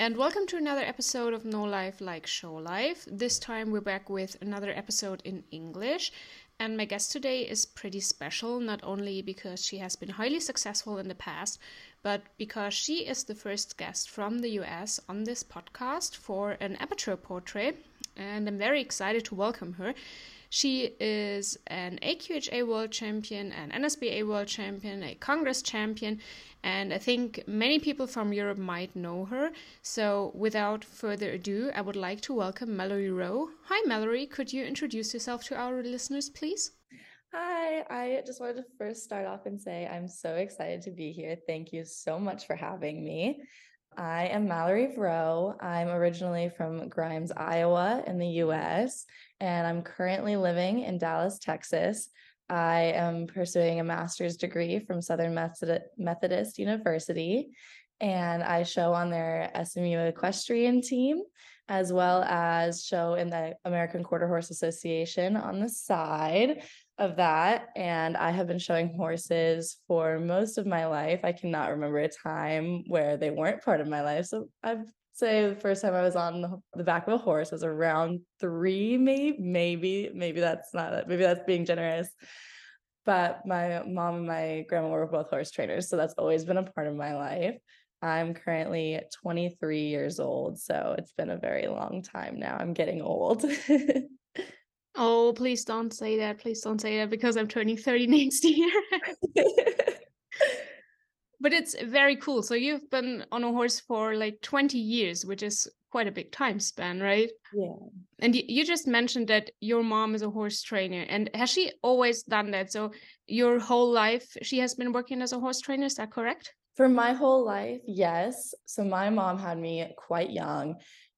And welcome to another episode of No Life Like Show Life. This time we're back with another episode in English. And my guest today is pretty special, not only because she has been highly successful in the past, but because she is the first guest from the US on this podcast for an amateur portrait. And I'm very excited to welcome her. She is an AQHA world champion, an NSBA world champion, a Congress champion, and I think many people from Europe might know her. So, without further ado, I would like to welcome Mallory Rowe. Hi, Mallory. Could you introduce yourself to our listeners, please? Hi, I just wanted to first start off and say I'm so excited to be here. Thank you so much for having me. I am Mallory Rowe. I'm originally from Grimes, Iowa, in the US, and I'm currently living in Dallas, Texas. I am pursuing a master's degree from Southern Methodist University, and I show on their SMU equestrian team, as well as show in the American Quarter Horse Association on the side of that. And I have been showing horses for most of my life. I cannot remember a time where they weren't part of my life. So I'd say the first time I was on the back of a horse was around three, maybe, maybe, maybe that's not, maybe that's being generous. But my mom and my grandma were both horse trainers. So that's always been a part of my life. I'm currently 23 years old. So it's been a very long time now. I'm getting old. Oh, please don't say that. Please don't say that because I'm turning 30 next year. but it's very cool. So you've been on a horse for like 20 years, which is quite a big time span, right? Yeah. And you just mentioned that your mom is a horse trainer. And has she always done that? So your whole life, she has been working as a horse trainer. Is that correct? For my whole life, yes. So my mom had me quite young.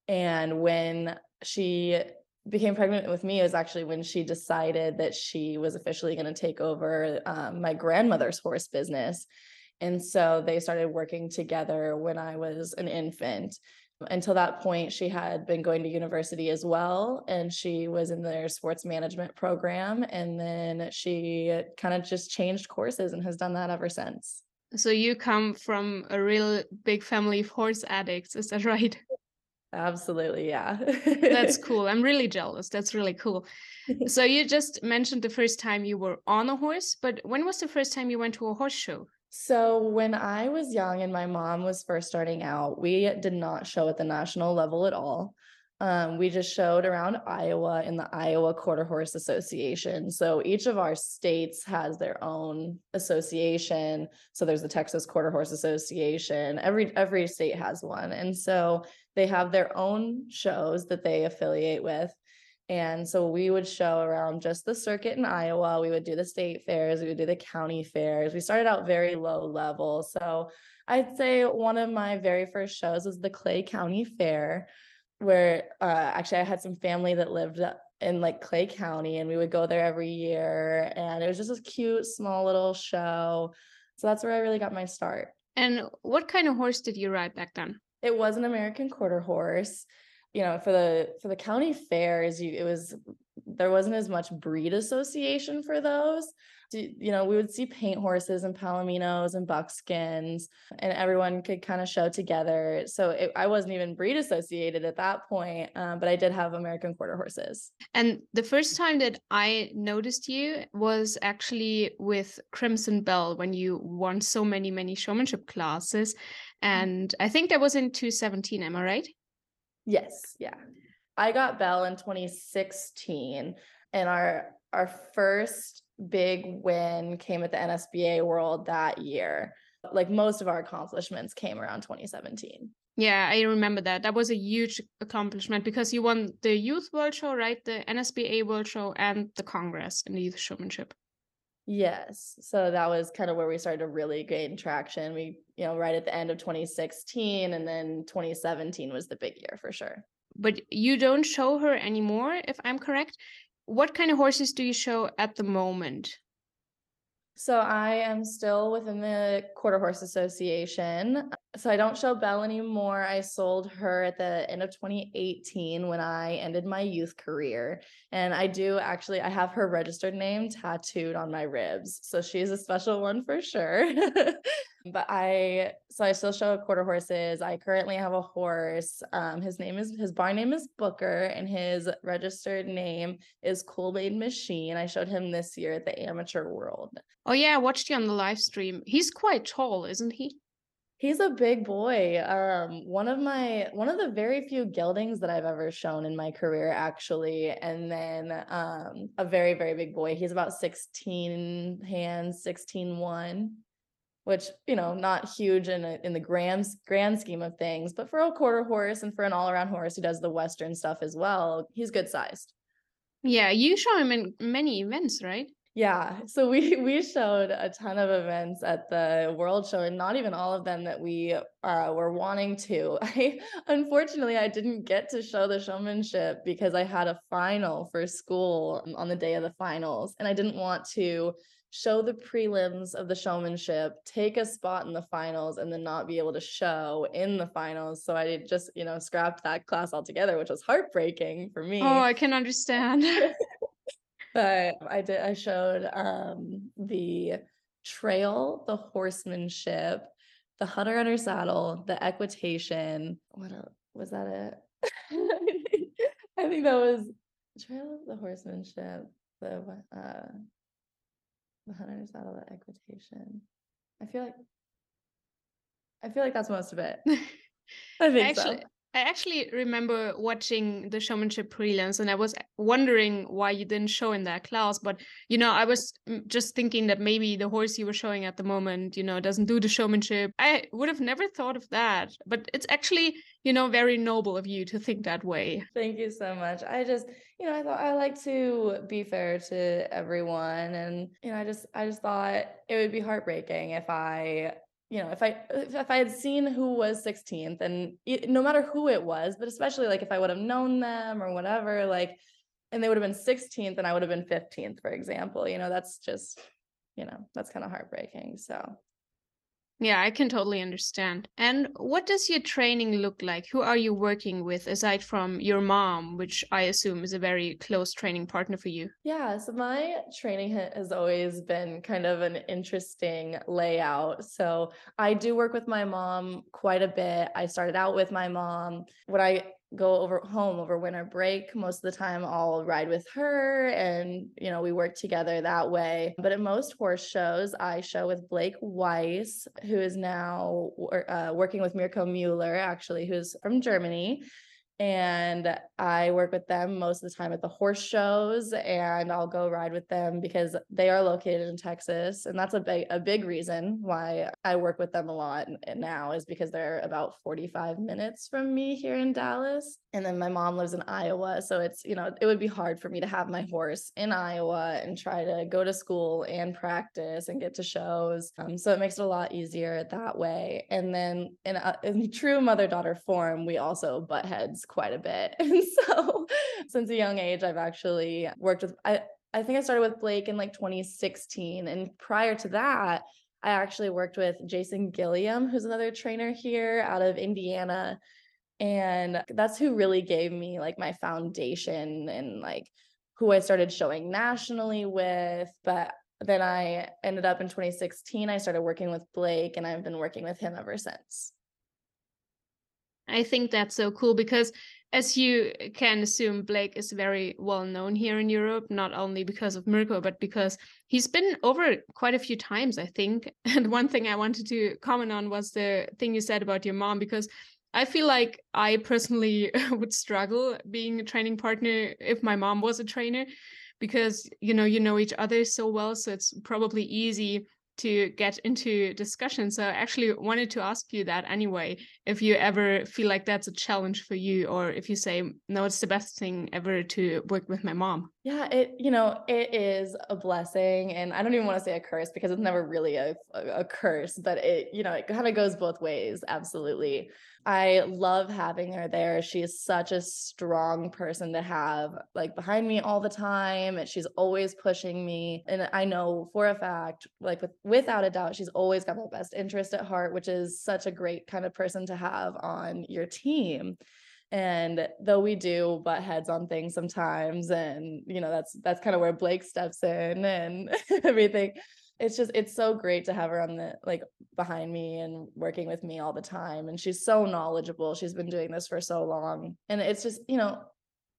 And when she became pregnant with me it was actually when she decided that she was officially going to take over um, my grandmother's horse business. And so they started working together when I was an infant. Until that point, she had been going to university as well, and she was in their sports management program. And then she kind of just changed courses and has done that ever since. So you come from a real big family of horse addicts, is that right? Absolutely, yeah. That's cool. I'm really jealous. That's really cool. So you just mentioned the first time you were on a horse, but when was the first time you went to a horse show? So when I was young and my mom was first starting out, we did not show at the national level at all. Um, we just showed around Iowa in the Iowa Quarter Horse Association. So each of our states has their own association. So there's the Texas Quarter Horse Association. Every every state has one, and so they have their own shows that they affiliate with. And so we would show around just the circuit in Iowa. We would do the state fairs. We would do the county fairs. We started out very low level. So I'd say one of my very first shows was the Clay County Fair where uh, actually I had some family that lived in like Clay County and we would go there every year and it was just a cute small little show. So that's where I really got my start. And what kind of horse did you ride back then? It was an American quarter horse. You know, for the for the county fairs, you it was there wasn't as much breed association for those you know, we would see paint horses and palominos and buckskins, and everyone could kind of show together. So it, I wasn't even breed associated at that point, um, but I did have American quarter horses. And the first time that I noticed you was actually with Crimson Bell when you won so many, many showmanship classes. Mm-hmm. And I think that was in 2017, am I right? Yes, yeah. I got Bell in 2016 and our our first big win came at the NSBA World that year. Like most of our accomplishments came around 2017. Yeah, I remember that. That was a huge accomplishment because you won the Youth World Show, right? The NSBA World Show and the Congress in the Youth Showmanship. Yes. So that was kind of where we started to really gain traction. We, you know, right at the end of 2016 and then 2017 was the big year for sure. But you don't show her anymore, if I'm correct what kind of horses do you show at the moment? So I am still within the Quarter Horse Association. So I don't show Belle anymore. I sold her at the end of 2018 when I ended my youth career. And I do actually I have her registered name tattooed on my ribs. So she's a special one for sure. but I so I still show quarter horses. I currently have a horse. Um, his name is his barn name is Booker, and his registered name is Made Machine. I showed him this year at the Amateur World. Oh yeah, I watched you on the live stream. He's quite tall, isn't he? He's a big boy. Um, one of my one of the very few geldings that I've ever shown in my career, actually. And then um, a very, very big boy. He's about 16 hands, 16 one, which, you know, not huge in a, in the grand grand scheme of things, but for a quarter horse and for an all-around horse who does the western stuff as well, he's good sized. Yeah, you show him in many events, right? Yeah, so we we showed a ton of events at the World Show, and not even all of them that we uh, were wanting to. I unfortunately I didn't get to show the showmanship because I had a final for school on the day of the finals, and I didn't want to show the prelims of the showmanship, take a spot in the finals, and then not be able to show in the finals. So I just you know scrapped that class altogether, which was heartbreaking for me. Oh, I can understand. but I did I showed um the trail, the horsemanship, the hunter under saddle, the equitation. What else? was that it? I think that was trail, of the horsemanship, the uh the hunter saddle, the equitation. I feel like I feel like that's most of it. I think Actually, so. I actually remember watching the showmanship prelims and I was wondering why you didn't show in that class. But, you know, I was just thinking that maybe the horse you were showing at the moment, you know, doesn't do the showmanship. I would have never thought of that. But it's actually, you know, very noble of you to think that way. Thank you so much. I just, you know, I thought I like to be fair to everyone. And, you know, I just, I just thought it would be heartbreaking if I you know, if I if I had seen who was 16th and it, no matter who it was, but especially like if I would have known them or whatever, like and they would have been 16th and I would have been 15th, for example, you know, that's just, you know, that's kind of heartbreaking. So yeah, I can totally understand. And what does your training look like? Who are you working with aside from your mom, which I assume is a very close training partner for you? Yeah, so my training has always been kind of an interesting layout. So I do work with my mom quite a bit. I started out with my mom. What I go over home over winter break most of the time i'll ride with her and you know we work together that way. But at most horse shows i show with blake weiss who is now uh, working with mirko mueller actually who's from germany and I work with them most of the time at the horse shows and I'll go ride with them because they are located in Texas and that's a big a big reason why I work with them a lot now is because they're about 45 minutes from me here in Dallas and then my mom lives in Iowa so it's you know it would be hard for me to have my horse in Iowa and try to go to school and practice and get to shows um, so it makes it a lot easier that way and then in, a, in true mother daughter form we also butt heads quite a bit. And so since a young age, I've actually worked with, I, I think I started with Blake in like 2016. And prior to that, I actually worked with Jason Gilliam, who's another trainer here out of Indiana. And that's who really gave me like my foundation and like who I started showing nationally with. But then I ended up in 2016, I started working with Blake and I've been working with him ever since. I think that's so cool because, as you can assume, Blake is very well known here in Europe, not only because of Mirko, but because he's been over quite a few times, I think. And one thing I wanted to comment on was the thing you said about your mom, because I feel like I personally would struggle being a training partner if my mom was a trainer because you know you know each other so well so it's probably easy to get into discussion. So I actually wanted to ask you that anyway, if you ever feel like that's a challenge for you, or if you say, no, it's the best thing ever to work with my mom. Yeah, it, you know, it is a blessing. And I don't even want to say a curse because it's never really a, a curse, but it, you know, it kind of goes both ways. Absolutely. I love having her there. She is such a strong person to have like behind me all the time. And she's always pushing me. And I know for a fact, like with, without a doubt, she's always got my best interest at heart, which is such a great kind of person to have on your team. And though we do butt heads on things sometimes, and you know, that's that's kind of where Blake steps in and everything it's just it's so great to have her on the like behind me and working with me all the time. And she's so knowledgeable. She's been doing this for so long. And it's just you know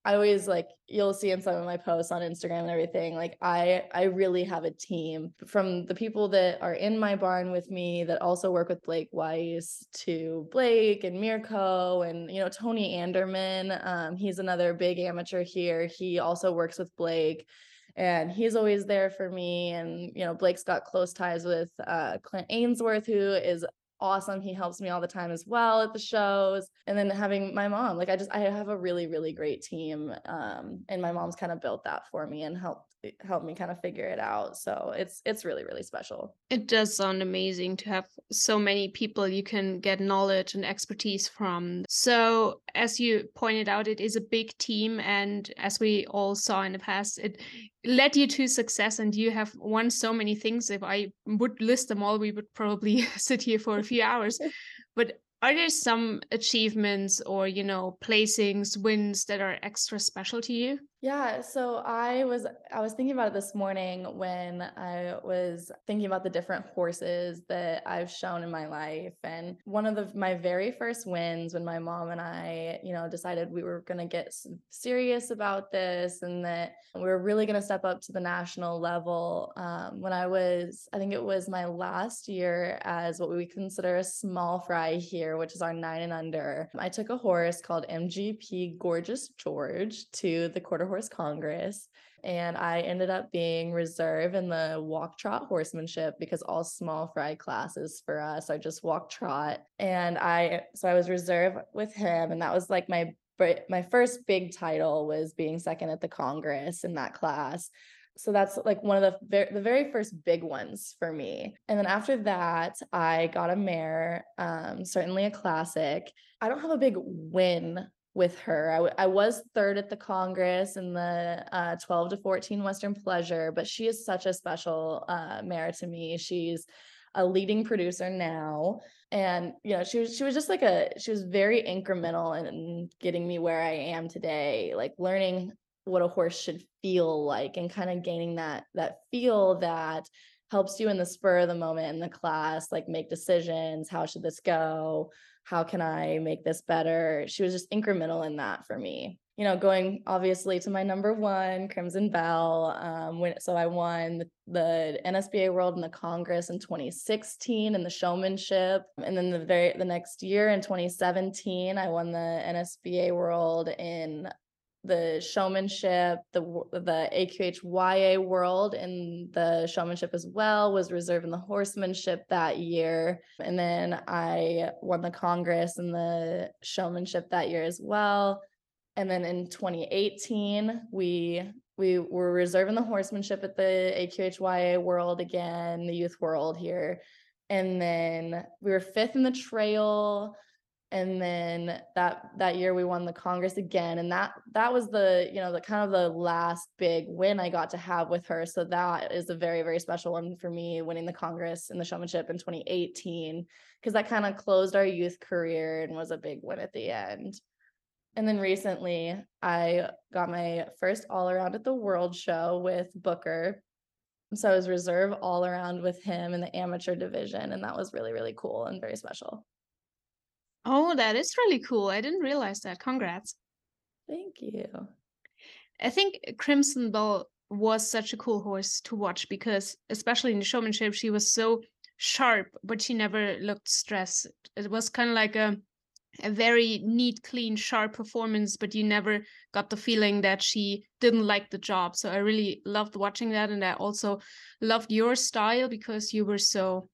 I always like you'll see in some of my posts on Instagram and everything like I I really have a team from the people that are in my barn with me that also work with Blake Weiss to Blake and Mirko and you know Tony Anderman um he's another big amateur here. He also works with Blake and he's always there for me and you know Blake's got close ties with uh Clint Ainsworth who is awesome. He helps me all the time as well at the shows. And then having my mom, like I just I have a really really great team um and my mom's kind of built that for me and helped helped me kind of figure it out. So it's it's really really special. It does sound amazing to have so many people you can get knowledge and expertise from. So as you pointed out it is a big team and as we all saw in the past it led you to success and you have won so many things if I would list them all we would probably sit here for a few hours. But are there some achievements or you know placings wins that are extra special to you yeah, so I was I was thinking about it this morning when I was thinking about the different horses that I've shown in my life and one of the my very first wins when my mom and I, you know, decided we were going to get serious about this and that we were really going to step up to the national level um, when I was I think it was my last year as what we consider a small fry here, which is our 9 and under. I took a horse called MGP Gorgeous George to the quarter Horse Congress. And I ended up being reserve in the walk trot horsemanship because all small fry classes for us are just walk trot. And I, so I was reserve with him. And that was like my, my first big title was being second at the Congress in that class so that's like one of the very, the very first big ones for me and then after that i got a mare um, certainly a classic i don't have a big win with her. I, w- I was third at the Congress in the uh, 12 to 14 Western Pleasure, but she is such a special uh, mare to me. She's a leading producer now. And, you know, she was, she was just like a, she was very incremental in getting me where I am today, like learning what a horse should feel like and kind of gaining that, that feel that helps you in the spur of the moment in the class, like make decisions. How should this go? How can I make this better? She was just incremental in that for me. You know, going obviously to my number one, Crimson Bell. Um, when so I won the, the NSBA World and the Congress in 2016 in the showmanship, and then the very the next year in 2017, I won the NSBA World in the showmanship, the the AQHYA world and the showmanship as well was reserved in the horsemanship that year. And then I won the Congress in the showmanship that year as well. And then in 2018, we we were reserving the horsemanship at the AQHYA world again, the youth world here. And then we were fifth in the trail and then that that year we won the congress again and that that was the you know the kind of the last big win i got to have with her. So that is a very very special one for me winning the congress and the showmanship in 2018 because that kind of closed our youth career and was a big win at the end. And then recently i got my first all around at the world show with booker. So i was reserve all around with him in the amateur division and that was really really cool and very special Oh, that is really cool. I didn't realize that. Congrats. Thank you. I think Crimson Bell was such a cool horse to watch because, especially in the showmanship, she was so sharp, but she never looked stressed. It was kind of like a a very neat, clean, sharp performance, but you never got the feeling that she didn't like the job. So I really loved watching that, and I also loved your style because you were so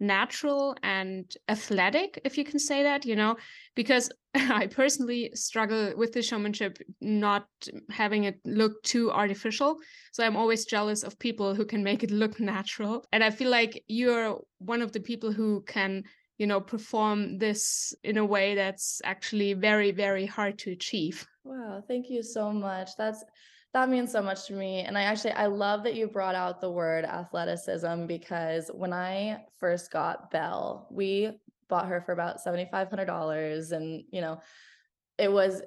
natural and athletic, if you can say that, you know, because I personally struggle with the showmanship not having it look too artificial. So I'm always jealous of people who can make it look natural. And I feel like you're one of the people who can, you know, perform this in a way that's actually very, very hard to achieve. Wow, thank you so much. That's that means so much to me. And I actually I love that you brought out the word athleticism because when I first got Belle, we bought her for about $7500 and you know, it was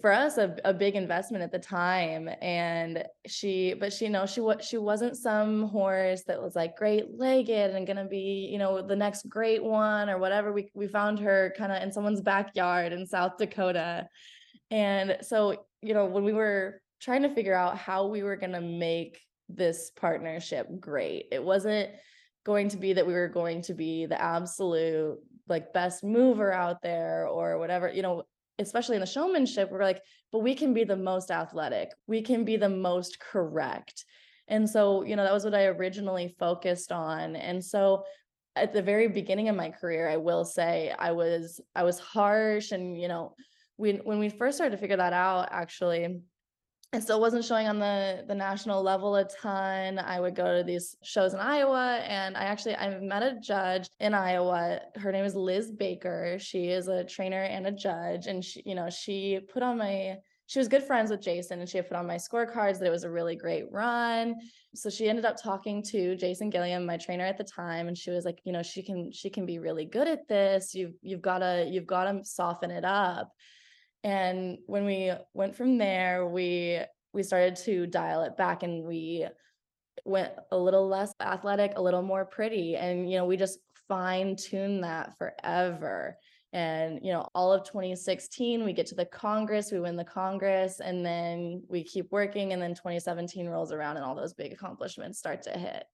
for us a, a big investment at the time. And she but she you know she what she wasn't some horse that was like great legged and gonna be you know the next great one or whatever. We we found her kind of in someone's backyard in south dakota. And so you know when we were trying to figure out how we were gonna make this partnership great it wasn't going to be that we were going to be the absolute like best mover out there or whatever you know especially in the showmanship, we're like, but we can be the most athletic, we can be the most correct. And so, you know, that was what I originally focused on. And so at the very beginning of my career, I will say I was I was harsh and, you know, when when we first started to figure that out, actually, I still wasn't showing on the the national level a ton. I would go to these shows in Iowa and I actually I met a judge in Iowa. Her name is Liz Baker. She is a trainer and a judge and she you know, she put on my she was good friends with Jason and she had put on my scorecards that it was a really great run. So she ended up talking to Jason Gilliam, my trainer at the time, and she was like, you know, she can she can be really good at this. You've you've got to you've got to soften it up. And when we went from there, we we started to dial it back and we went a little less athletic, a little more pretty. And, you know, we just fine tuned that forever. And, you know, all of 2016, we get to the Congress, we win the Congress, and then we keep working. And then 2017 rolls around and all those big accomplishments start to hit.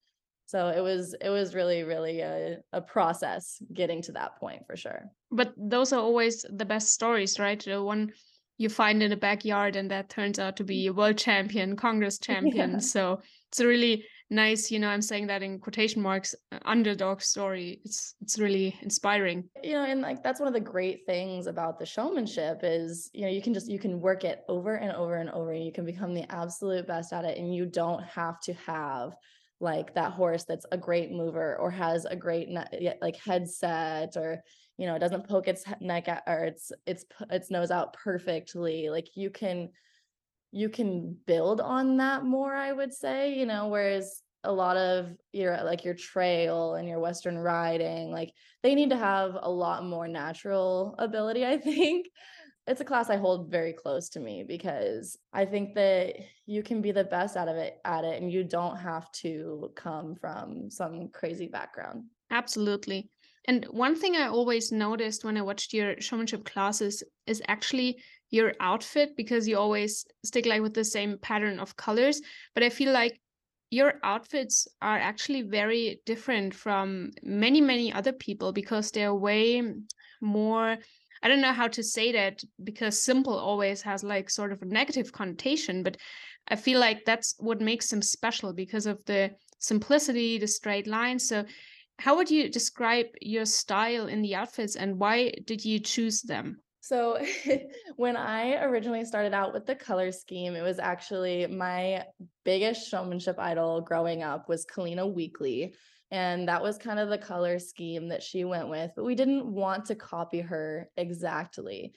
So it was it was really really a, a process getting to that point for sure. But those are always the best stories, right? The one you find in a backyard and that turns out to be a world champion, Congress champion. Yeah. So it's a really nice, you know, I'm saying that in quotation marks, uh, underdog story. It's it's really inspiring. You know, and like that's one of the great things about the showmanship is, you know, you can just you can work it over and over and over and you can become the absolute best at it and you don't have to have like that horse that's a great mover or has a great like headset or you know it doesn't poke its neck or its its its nose out perfectly like you can you can build on that more i would say you know whereas a lot of your like your trail and your western riding like they need to have a lot more natural ability i think it's a class I hold very close to me because I think that you can be the best out of it at it and you don't have to come from some crazy background. Absolutely. And one thing I always noticed when I watched your showmanship classes is actually your outfit because you always stick like with the same pattern of colors, but I feel like your outfits are actually very different from many many other people because they're way more I don't know how to say that because simple always has like sort of a negative connotation, but I feel like that's what makes them special because of the simplicity, the straight lines. So, how would you describe your style in the outfits and why did you choose them? So, when I originally started out with the color scheme, it was actually my biggest showmanship idol growing up was Kalina Weekly and that was kind of the color scheme that she went with but we didn't want to copy her exactly.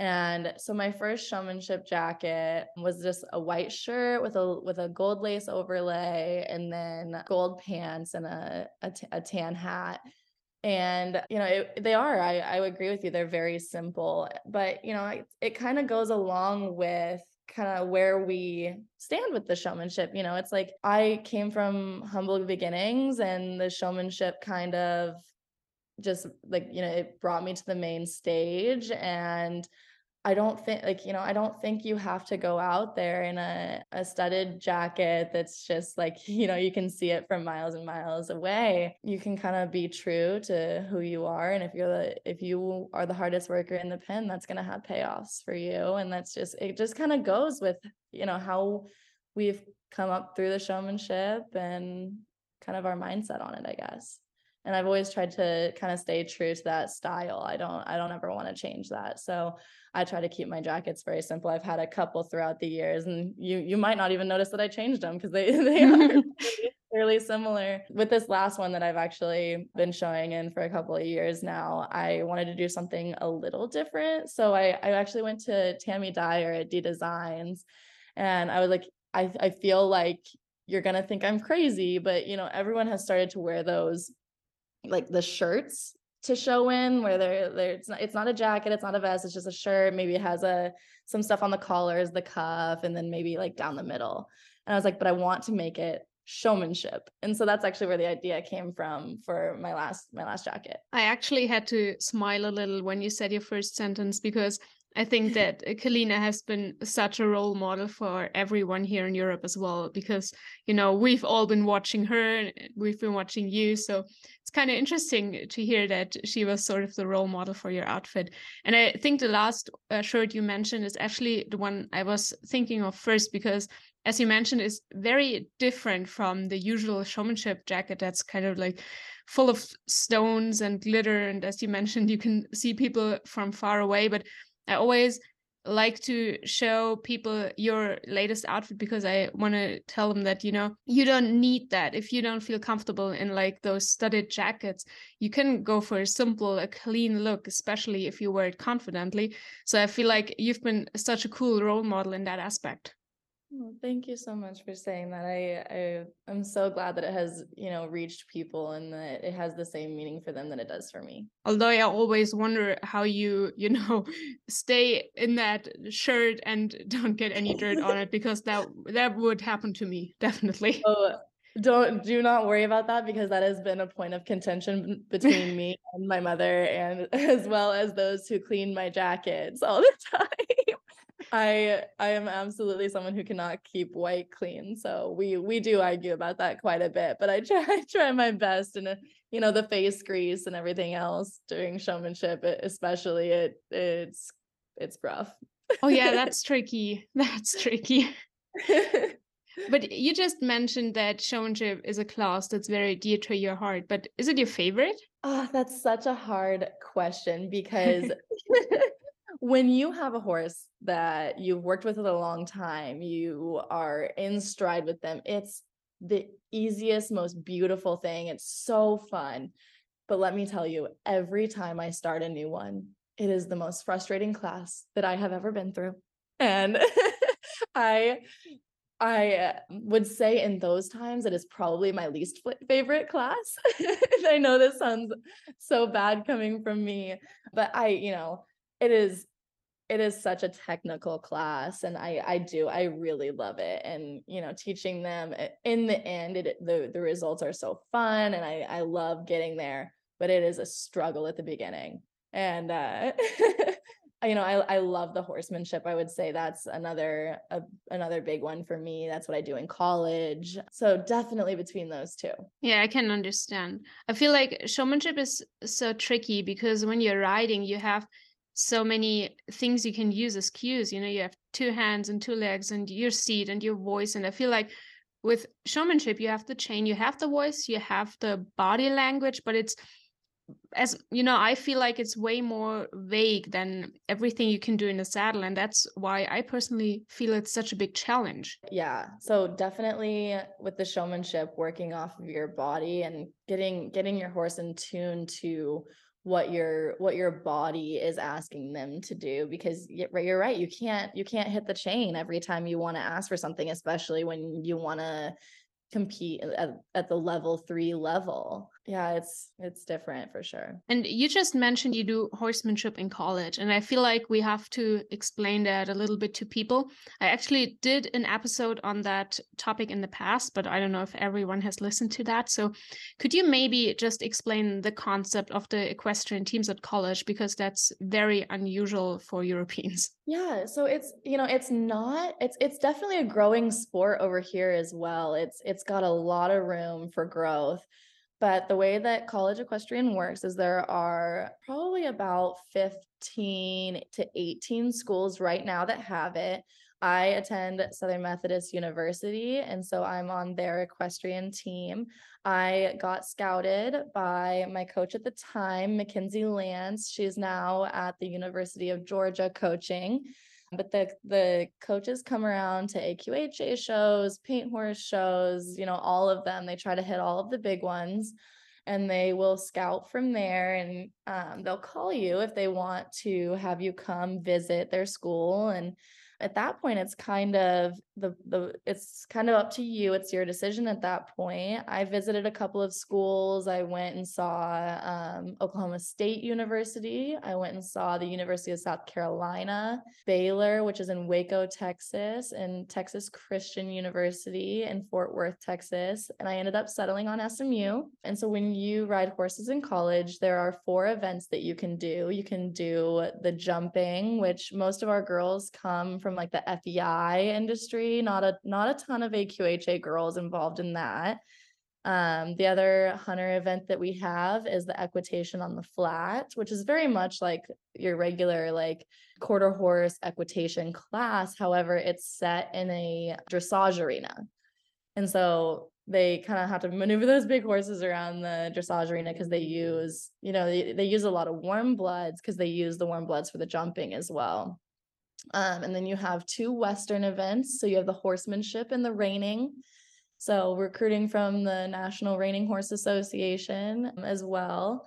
And so my first showmanship jacket was just a white shirt with a with a gold lace overlay and then gold pants and a a, t- a tan hat. And you know it, they are I, I agree with you they're very simple but you know it, it kind of goes along with kind of where we stand with the showmanship. You know, it's like I came from humble beginnings and the showmanship kind of just like, you know, it brought me to the main stage and I don't think like you know I don't think you have to go out there in a a studded jacket that's just like you know you can see it from miles and miles away. You can kind of be true to who you are and if you're the if you are the hardest worker in the pen that's going to have payoffs for you and that's just it just kind of goes with you know how we've come up through the showmanship and kind of our mindset on it I guess and I've always tried to kind of stay true to that style. I don't I don't ever want to change that. So I try to keep my jackets very simple. I've had a couple throughout the years and you you might not even notice that I changed them because they they are fairly similar. With this last one that I've actually been showing in for a couple of years now, I wanted to do something a little different. So I I actually went to Tammy Dyer at D Designs and I was like I I feel like you're going to think I'm crazy, but you know, everyone has started to wear those like the shirts to show in where there there it's not it's not a jacket, it's not a vest, it's just a shirt. Maybe it has a some stuff on the collars, the cuff, and then maybe like down the middle. And I was like, but I want to make it showmanship and so that's actually where the idea came from for my last my last jacket i actually had to smile a little when you said your first sentence because I think that Kalina has been such a role model for everyone here in Europe as well, because, you know, we've all been watching her, we've been watching you. So it's kind of interesting to hear that she was sort of the role model for your outfit. And I think the last uh, shirt you mentioned is actually the one I was thinking of first, because as you mentioned, is very different from the usual showmanship jacket that's kind of like full of stones and glitter. And as you mentioned, you can see people from far away, but I always like to show people your latest outfit because I want to tell them that you know you don't need that. If you don't feel comfortable in like those studded jackets you can go for a simple a clean look especially if you wear it confidently. So I feel like you've been such a cool role model in that aspect well, thank you so much for saying that. I, I I'm so glad that it has, you know, reached people and that it has the same meaning for them that it does for me. Although I always wonder how you, you know, stay in that shirt and don't get any dirt on it because that that would happen to me definitely. Oh, don't do not worry about that because that has been a point of contention between me and my mother and as well as those who clean my jackets all the time. I I am absolutely someone who cannot keep white clean. So we we do argue about that quite a bit, but I try I try my best and uh, you know the face grease and everything else during showmanship especially it it's it's rough. oh yeah, that's tricky. That's tricky. but you just mentioned that showmanship is a class that's very dear to your heart, but is it your favorite? Oh, that's such a hard question because when you have a horse that you've worked with it a long time, you are in stride with them, it's the easiest, most beautiful thing. It's so fun. But let me tell you, every time I start a new one, it is the most frustrating class that I have ever been through. And I I would say in those times it is probably my least favorite class. I know this sounds so bad coming from me, but I, you know, it is it is such a technical class and i i do i really love it and you know teaching them eh, in the end it the the results are so fun and i i love getting there but it is a struggle at the beginning and uh you know i i love the horsemanship i would say that's another a, another big one for me that's what i do in college so definitely between those two. Yeah i can understand. I feel like showmanship is so tricky because when you're riding you have so many things you can use as cues you know you have two hands and two legs and your seat and your voice and i feel like with showmanship you have the chain you have the voice you have the body language but it's as you know i feel like it's way more vague than everything you can do in a saddle and that's why i personally feel it's such a big challenge. Yeah so definitely with the showmanship working off of your body and getting getting your horse in tune to what your what your body is asking them to do because you're right you can't you can't hit the chain every time you want to ask for something especially when you want to compete uh, at, at the level three level. Yeah it's it's different for sure. And you just mentioned you do horsemanship in college and i feel like we have to explain that a little bit to people. I actually did an episode on that topic in the past but i don't know if everyone has listened to that. So could you maybe just explain the concept of the equestrian teams at college? Because that's very unusual for europeans. Yeah so it's you know it's not it's it's definitely a growing sport over here as well. It's it's got a lot of room for growth but the way that college equestrian works is there are probably about 15 to 18 schools right now that have it. I attend Southern Methodist University, and so I'm on their equestrian team. I got scouted by my coach at the time, Mackenzie Lance. She's now at the University of Georgia coaching. But the the coaches come around to AQHA shows, paint horse shows, you know, all of them. They try to hit all of the big ones and they will scout from there and um, they'll call you if they want to have you come visit their school and at that point it's kind of the the it's kind of up to you it's your decision at that point. I visited a couple of schools i went and saw um, oklahoma state university i went and saw the university of south carolina baylor which is in waco texas and texas christian university in fort worth texas and i ended up settling on smu and so when you ride horses in college there are four events that you can do. You can do the jumping which most of our girls come from from like the FEI industry, not a not a ton of AQHA girls involved in that. Um, the other hunter event that we have is the equitation on the flat, which is very much like your regular like quarter horse equitation class. However, it's set in a dressage arena. And so they kind of have to maneuver those big horses around the dressage arena because they use, you know, they, they use a lot of warm bloods because they use the warm bloods for the jumping as well. Um, and then you have two Western events. So you have the horsemanship and the reining. So recruiting from the National Reining Horse Association as well.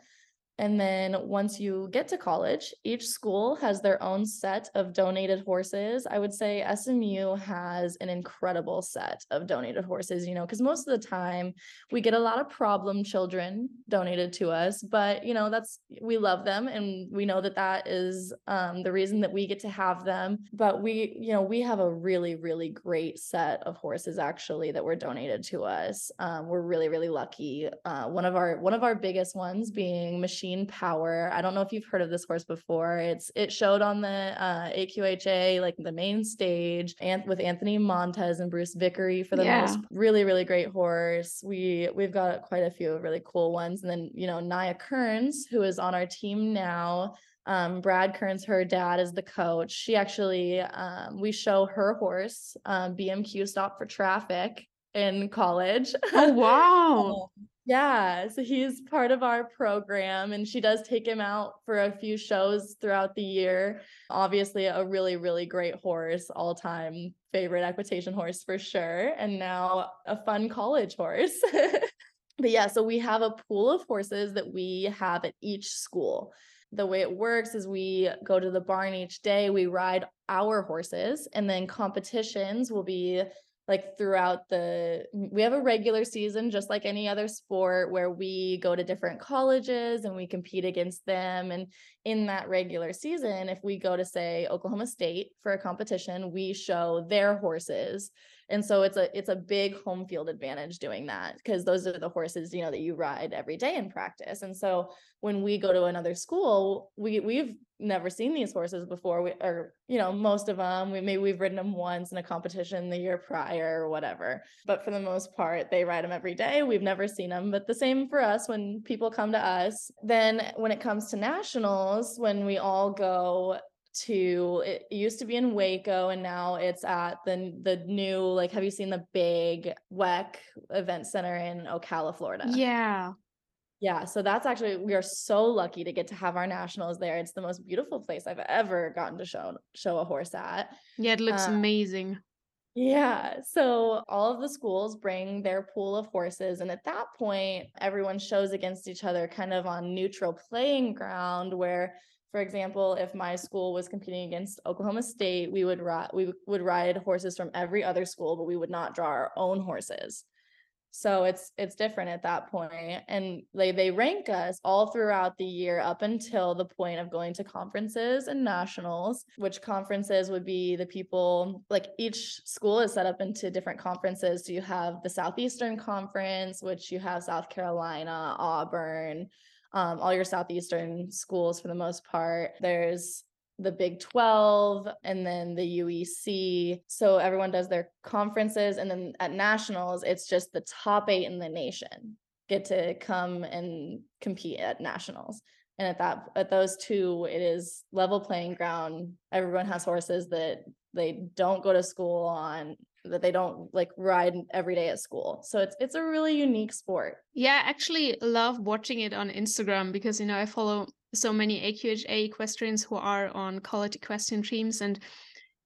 And then once you get to college, each school has their own set of donated horses. I would say SMU has an incredible set of donated horses, you know, because most of the time we get a lot of problem children donated to us, but, you know, that's, we love them and we know that that is um, the reason that we get to have them. But we, you know, we have a really, really great set of horses actually that were donated to us. Um, we're really, really lucky. Uh, one of our, one of our biggest ones being Machine Power. I don't know if you've heard of this horse before. It's it showed on the uh, AQHA like the main stage and with Anthony Montez and Bruce Vickery for the yeah. most really really great horse. We we've got quite a few really cool ones, and then you know Nia Kearns who is on our team now. Um, Brad Kearns, her dad is the coach. She actually, um, we show her horse, um, BMQ stop for traffic in college. Oh, wow. Yeah, so he's part of our program and she does take him out for a few shows throughout the year. Obviously, a really, really great horse, all time favorite equitation horse for sure. And now a fun college horse. but yeah, so we have a pool of horses that we have at each school. The way it works is we go to the barn each day, we ride our horses, and then competitions will be like throughout the we have a regular season just like any other sport where we go to different colleges and we compete against them. And in that regular season if we go to say Oklahoma State for a competition we show their horses and so it's a it's a big home field advantage doing that because those are the horses you know that you ride every day in practice. And so when we go to another school we we've never seen these horses before. We or you know most of them we maybe we've ridden them once in a competition the year prior or whatever. But for the most part they ride them every day. We've never seen them but the same for us when people come to us then when it comes to nationals when we all go to it used to be in Waco and now it's at the the new like have you seen the big WEC event center in Ocala, Florida? Yeah. Yeah, so that's actually we are so lucky to get to have our nationals there. It's the most beautiful place I've ever gotten to show show a horse at. Yeah, it looks um, amazing. Yeah, so all of the schools bring their pool of horses and at that point everyone shows against each other kind of on neutral playing ground where for example, if my school was competing against Oklahoma State, we would ride we would ride horses from every other school, but we would not draw our own horses. So it's it's different at that point, and they they rank us all throughout the year up until the point of going to conferences and nationals. Which conferences would be the people like each school is set up into different conferences. So you have the Southeastern Conference, which you have South Carolina, Auburn, um, all your southeastern schools for the most part. There's the Big 12 and then the UEC. So everyone does their conferences. And then at nationals, it's just the top eight in the nation get to come and compete at nationals. And at that at those two, it is level playing ground. Everyone has horses that they don't go to school on that they don't like ride every day at school. So it's it's a really unique sport. Yeah, I actually love watching it on Instagram because you know I follow so many AQHA equestrians who are on college equestrian teams and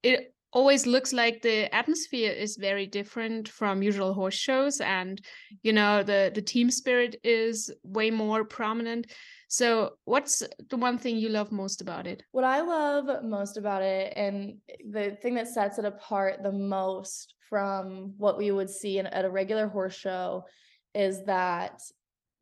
it always looks like the atmosphere is very different from usual horse shows and you know the the team spirit is way more prominent so what's the one thing you love most about it? What i love most about it and the thing that sets it apart the most from what we would see in, at a regular horse show is that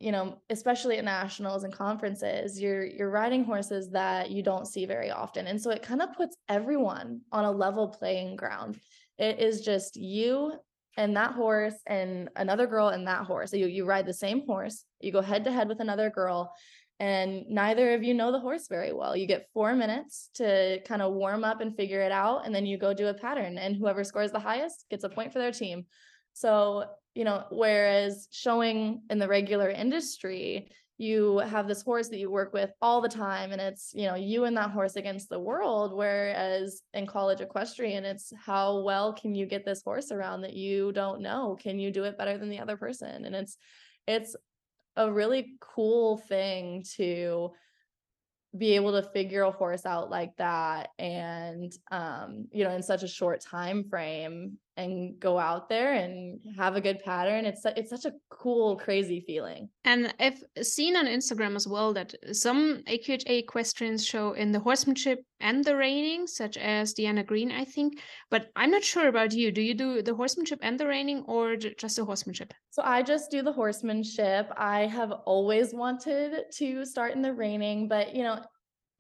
you know especially at nationals and conferences you're you're riding horses that you don't see very often. And so it kind of puts everyone on a level playing ground. It is just you and that horse and another girl and that horse. So you you ride the same horse you go head to head with another girl and neither of you know the horse very well. You get 4 minutes to kind of warm up and figure it out and then you go do a pattern and whoever scores the highest gets a point for their team. So you know, whereas showing in the regular industry, you have this horse that you work with all the time and it's you know you and that horse against the world whereas in college equestrian it's how well can you get this horse around that you don't know? Can you do it better than the other person? And it's it's a really cool thing to be able to figure a horse out like that and um you know in such a short time frame and go out there and have a good pattern it's it's such a cool crazy feeling. And i've seen on instagram as well that some aqha equestrians show in the horsemanship and the reining such as deanna green i think. But i'm not sure about you. Do you do the horsemanship and the reining or just the horsemanship? So i just do the horsemanship. I have always wanted to start in the reining but you know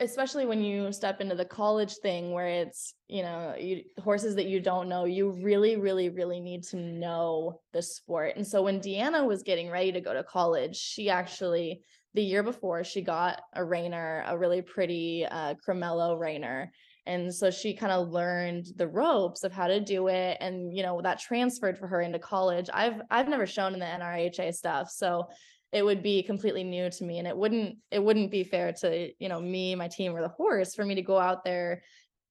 especially when you step into the college thing where it's you know you, horses that you don't know you really really really need to know the sport. And so when deanna was getting ready to go to college she actually the year before she got a reiner a really pretty uh cremello reiner and so she kind of learned the ropes of how to do it and you know that transferred for her into college. I've i've never shown in the nrha stuff. So it would be completely new to me and it wouldn't it wouldn't be fair to you know me my team or the horse for me to go out there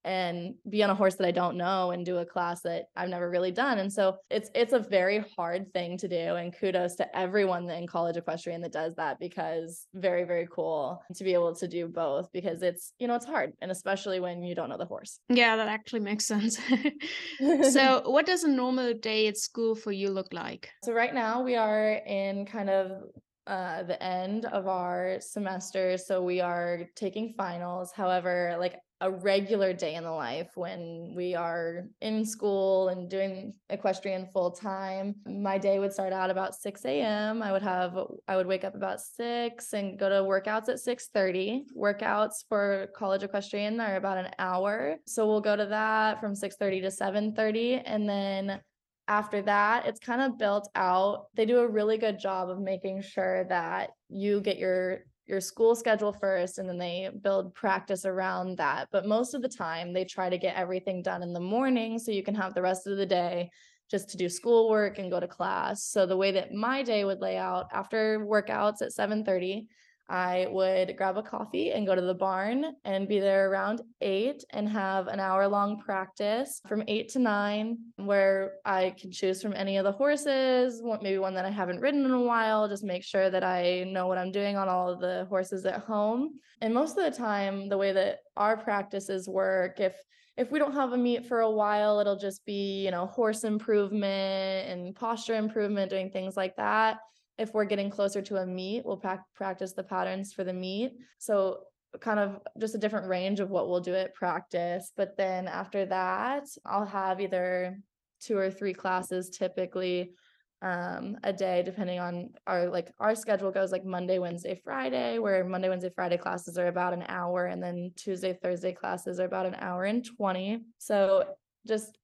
and be on a horse that I don't know and do a class that I've never really done. And so it's it's a very hard thing to do and kudos to everyone in college equestrian that does that because very very cool to be able to do both because it's you know it's hard and especially when you don't know the horse. Yeah, that actually makes sense. so, what does a normal day at school for you look like? So right now we are in kind of uh, the end of our semester. So we are taking finals. However, like a regular day in the life when we are in school and doing equestrian full time, my day would start out about 6 a.m. I would have I would wake up about six and go to workouts at 6:30. Workouts for college equestrian are about an hour. So we'll go to that from 6:30 to 7:30 and then after that, it's kind of built out. They do a really good job of making sure that you get your your school schedule first and then they build practice around that. But most of the time, they try to get everything done in the morning so you can have the rest of the day just to do schoolwork and go to class. So the way that my day would lay out after workouts at 7:30, I would grab a coffee and go to the barn and be there around eight and have an hour long practice from eight to nine, where I can choose from any of the horses, maybe one that I haven't ridden in a while, just make sure that I know what I'm doing on all of the horses at home. And most of the time, the way that our practices work, if if we don't have a meet for a while, it'll just be, you know, horse improvement and posture improvement, doing things like that if we're getting closer to a meet, we'll pra- practice the patterns for the meet. So kind of just a different range of what we'll do at practice. But then after that, I'll have either two or three classes typically um, a day, depending on our like our schedule goes like Monday, Wednesday, Friday, where Monday, Wednesday, Friday classes are about an hour, and then Tuesday, Thursday classes are about an hour and 20. So just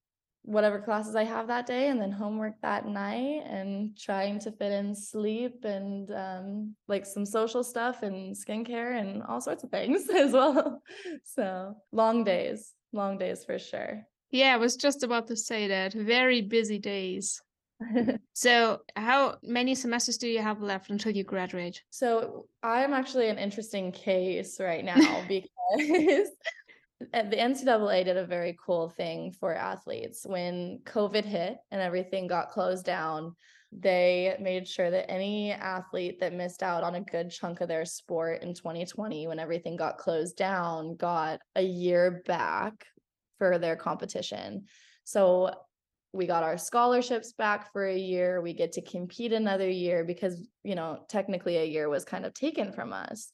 whatever classes I have that day and then homework that night and trying to fit in sleep and um, like some social stuff and skincare and all sorts of things as well. So long days, long days for sure. Yeah, I was just about to say that. Very busy days. so, how many semesters do you have left until you graduate? So, I'm actually an interesting case right now because Eh, the NCAA did a very cool thing for athletes when COVID hit and everything got closed down. They made sure that any athlete that missed out on a good chunk of their sport in 2020 when everything got closed down got a year back for their competition. So we got our scholarships back for a year. We get to compete another year because, you know, technically a year was kind of taken from us.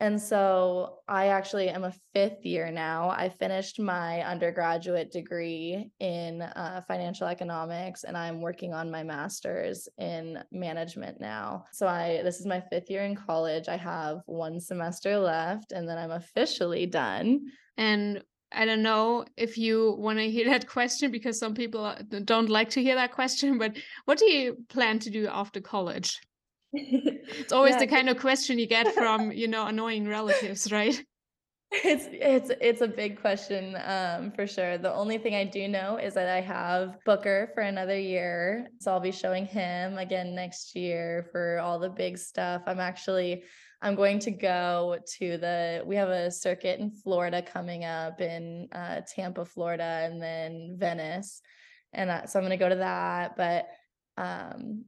And so I actually am a fifth year now. I finished my undergraduate degree in uh, financial economics and I'm working on my master's in management now. So I this is my fifth year in college. I have one semester left and then I'm officially done. And I don't know if you want to hear that question because some people don't like to hear that question, but what do you plan to do after college? it's always yeah. the kind of question you get from you know annoying relatives right it's it's it's a big question um for sure the only thing i do know is that i have booker for another year so i'll be showing him again next year for all the big stuff i'm actually i'm going to go to the we have a circuit in florida coming up in uh, tampa florida and then venice and uh, so i'm going to go to that but um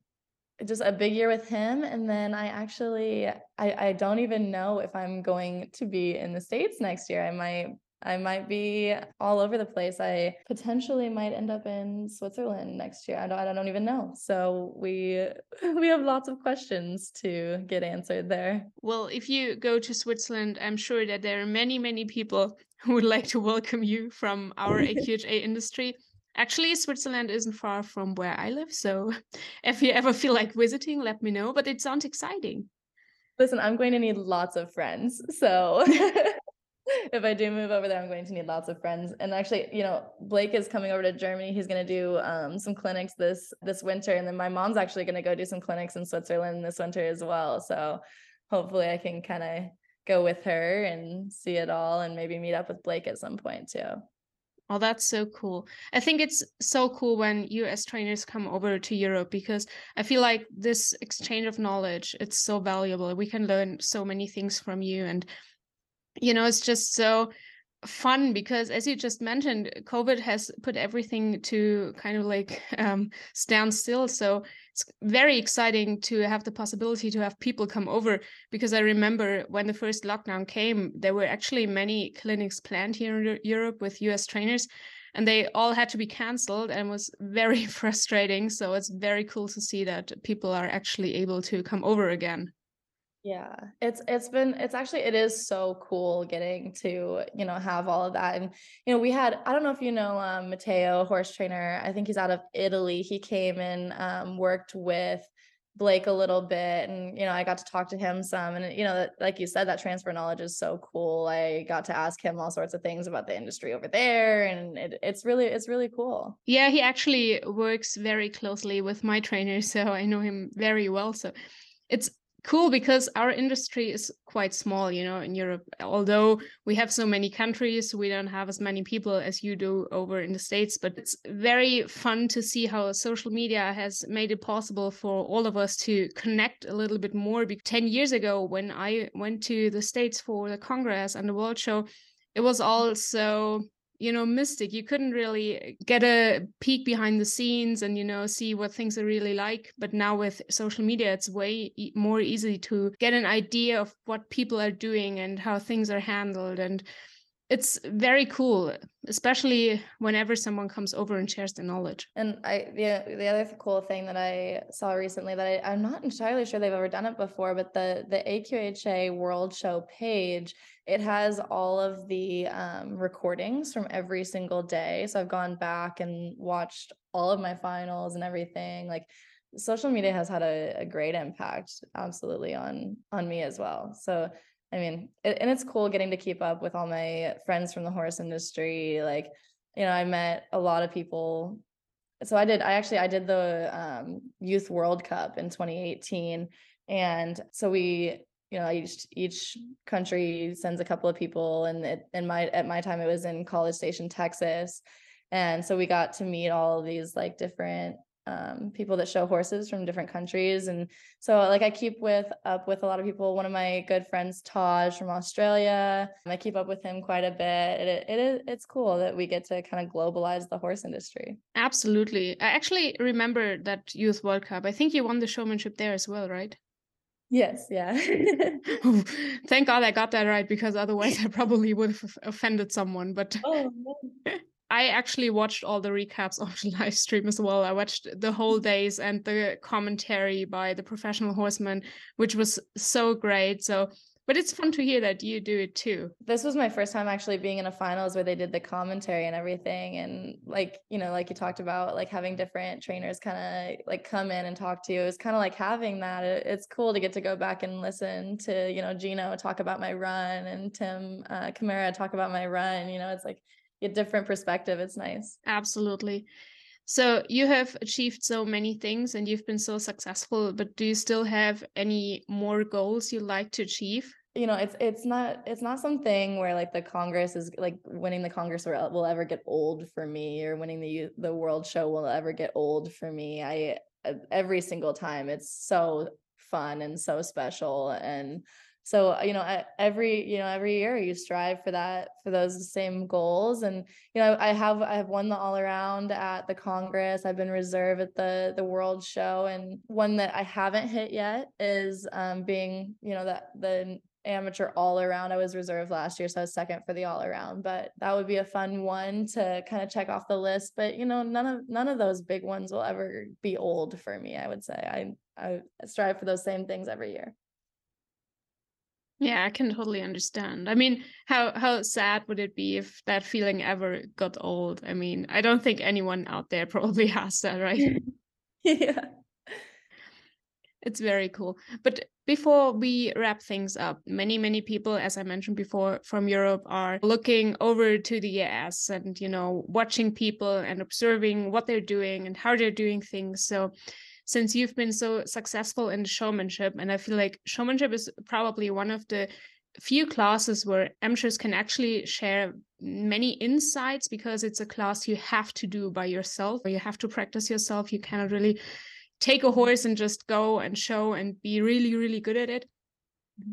just a big year with him and then i actually I, I don't even know if i'm going to be in the states next year. I might i might be all over the place. I potentially might end up in switzerland next year. I don't, I don't even know. So we we have lots of questions to get answered there. Well if you go to switzerland i'm sure that there are many many people who would like to welcome you from our aqha industry Actually, Switzerland isn't far from where I live. So if you ever feel like visiting, let me know. But it sounds exciting. Listen, I'm going to need lots of friends. So if I do move over there, I'm going to need lots of friends. And actually, you know, Blake is coming over to Germany. He's going to do um, some clinics this this winter, and then my mom's actually going to go do some clinics in Switzerland this winter as well. So hopefully, I can kind of go with her and see it all, and maybe meet up with Blake at some point too. Oh, that's so cool. I think it's so cool when US trainers come over to Europe because I feel like this exchange of knowledge, it's so valuable. We can learn so many things from you and you know, it's just so fun because as you just mentioned covid has put everything to kind of like um, stand still. So it's very exciting to have the possibility to have people come over because i remember when the first lockdown came there were actually many clinics planned here in europe with us trainers and they all had to be canceled and was very frustrating. So it's very cool to see that people are actually able to come over again yeah, it's it's been it's actually it is so cool getting to, you know, have all of that. And you know, we had I don't know if you know um Matteo, horse trainer. I think he's out of Italy. He came and um worked with Blake a little bit and you know, I got to talk to him some and you know, like you said that transfer knowledge is so cool. I got to ask him all sorts of things about the industry over there and it, it's really it's really cool. Yeah, he actually works very closely with my trainer, so I know him very well. So it's cool because our industry is quite small you know in europe. Although we have so many countries we don't have as many people as you do over in the states but it's very fun to see how social media has made it possible for all of us to connect a little bit more. 10 years ago when i went to the states for the congress and the world show it was all so you know mystic. You couldn't really get a peek behind the scenes and you know see what things are really like. But now with social media it's way more easy to get an idea of what people are doing and how things are handled. And it's very cool especially whenever someone comes over and shares the knowledge and i the, the other cool thing that i saw recently that I, i'm not entirely sure they've ever done it before but the the aqha world show page it has all of the um, recordings from every single day. So I've gone back and watched all of my finals and everything. Like social media has had a, a great impact absolutely on on me as well. So I mean, it, and it's cool getting to keep up with all my friends from the horse industry. Like, you know, I met a lot of people. So I did, I actually, I did the um, Youth World Cup in 2018. And so we you know each each country sends a couple of people and it, in my at my time it was in college station texas and so we got to meet all of these like different um, people that show horses from different countries and so like i keep with up with a lot of people one of my good friends taj from australia i keep up with him quite a bit it, it is it's cool that we get to kind of globalize the horse industry absolutely i actually remember that youth world cup i think you won the showmanship there as well right Yes, yeah. Thank God I got that right because otherwise I probably would have offended someone. But oh. I actually watched all the recaps of the live stream as well. I watched the whole mm-hmm. days and the commentary by the professional horsemen, which was so great. So but it's fun to hear that you do it too. This was my first time actually being in a finals where they did the commentary and everything. And like, you know, like you talked about, like having different trainers kind of like come in and talk to you. It was kind of like having that. it's cool to get to go back and listen to, you know, Gino talk about my run and Tim uh, Camara talk about my run. You know, it's like a different perspective. It's nice. Absolutely. So you have achieved so many things and you've been so successful, but do you still have any more goals you'd like to achieve? You know, it's it's not it's not something where like the Congress is like winning the Congress will, will ever get old for me or winning the the World Show will ever get old for me. I every single time it's so fun and so special and so uh, you know every you know every year you strive for that for those same goals and you know i have i have won the all around at the congress i've been reserve at the the world show and one that i haven't hit yet is um being you know that the amateur all around i was reserved last year so i was second for the all around but that would be a fun one to kind of check off the list but you know none of none of those big ones will ever be old for me i would say i i strive for those same things every year yeah, I can totally understand. I mean, how how sad would it be if that feeling ever got old? I mean, I don't think anyone out there probably has that, right? yeah. It's very cool. But before we wrap things up, many, many people, as I mentioned before, from Europe are looking over to the US and, you know, watching people and observing what they're doing and how they're doing things. So since you've been so successful in showmanship and i feel like showmanship is probably one of the few classes where amateurs can actually share many insights because it's a class you have to do by yourself. Or you have to practice yourself. You cannot really take a horse and just go and show and be really really good at it.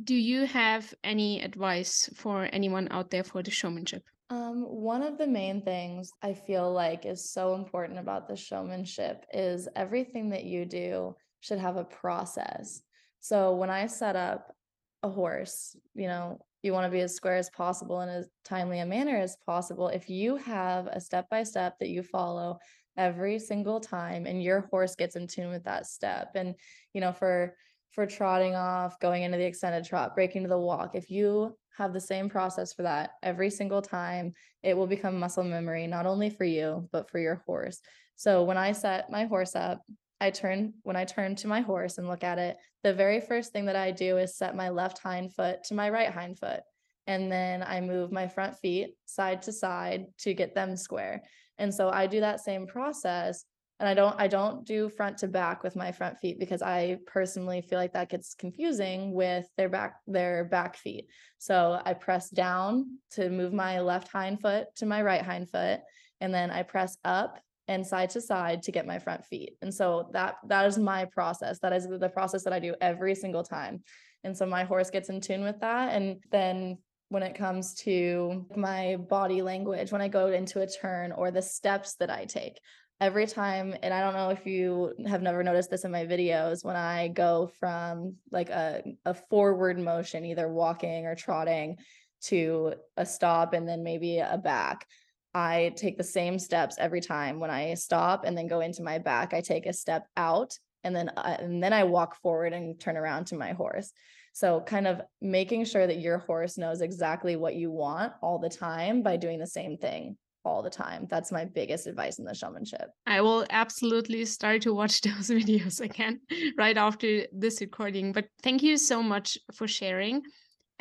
Do you have any advice for anyone out there for the showmanship um, one of the main things I feel like is so important about the showmanship is everything that you do should have a process. So when I set up a horse, you know, you want to be as square as possible in as timely a manner as possible. If you have a step by step that you follow every single time and your horse gets in tune with that step, and you know, for for trotting off, going into the extended trot, breaking to the walk, if you have the same process for that every single time, it will become muscle memory, not only for you, but for your horse. So when I set my horse up, I turn when I turn to my horse and look at it, the very first thing that I do is set my left hind foot to my right hind foot. And then I move my front feet side to side to get them square. And so I do that same process and i don't i don't do front to back with my front feet because i personally feel like that gets confusing with their back their back feet. So i press down to move my left hind foot to my right hind foot and then i press up and side to side to get my front feet. And so that that is my process. That is the process that i do every single time. And so my horse gets in tune with that. And then when it comes to my body language when I go into a turn or the steps that I take every time and i don't know if you have never noticed this in my videos when i go from like a, a forward motion either walking or trotting to a stop and then maybe a back i take the same steps every time. When i stop and then go into my back i take a step out and then uh, and then i walk forward and turn around to my horse. So kind of making sure that your horse knows exactly what you want all the time by doing the same thing all the time. That's my biggest advice in the showmanship. I will absolutely start to watch those videos again right after this recording. But thank you so much for sharing.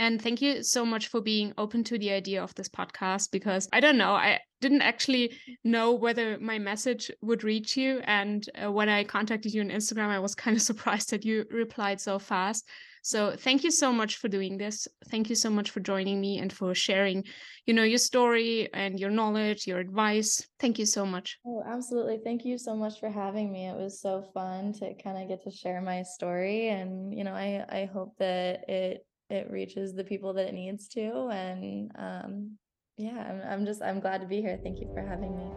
And thank you so much for being open to the idea of this podcast because I don't know, I didn't actually know whether my message would reach you. And uh, when I contacted you on Instagram, I was kind of surprised that you replied so fast. So thank you so much for doing this. Thank you so much for joining me and for sharing, you know, your story and your knowledge, your advice. Thank you so much. Oh, absolutely. Thank you so much for having me. It was so fun to kind of get to share my story and, you know, I I hope that it it reaches the people that it needs to and um yeah, I'm I'm just I'm glad to be here. Thank you for having me.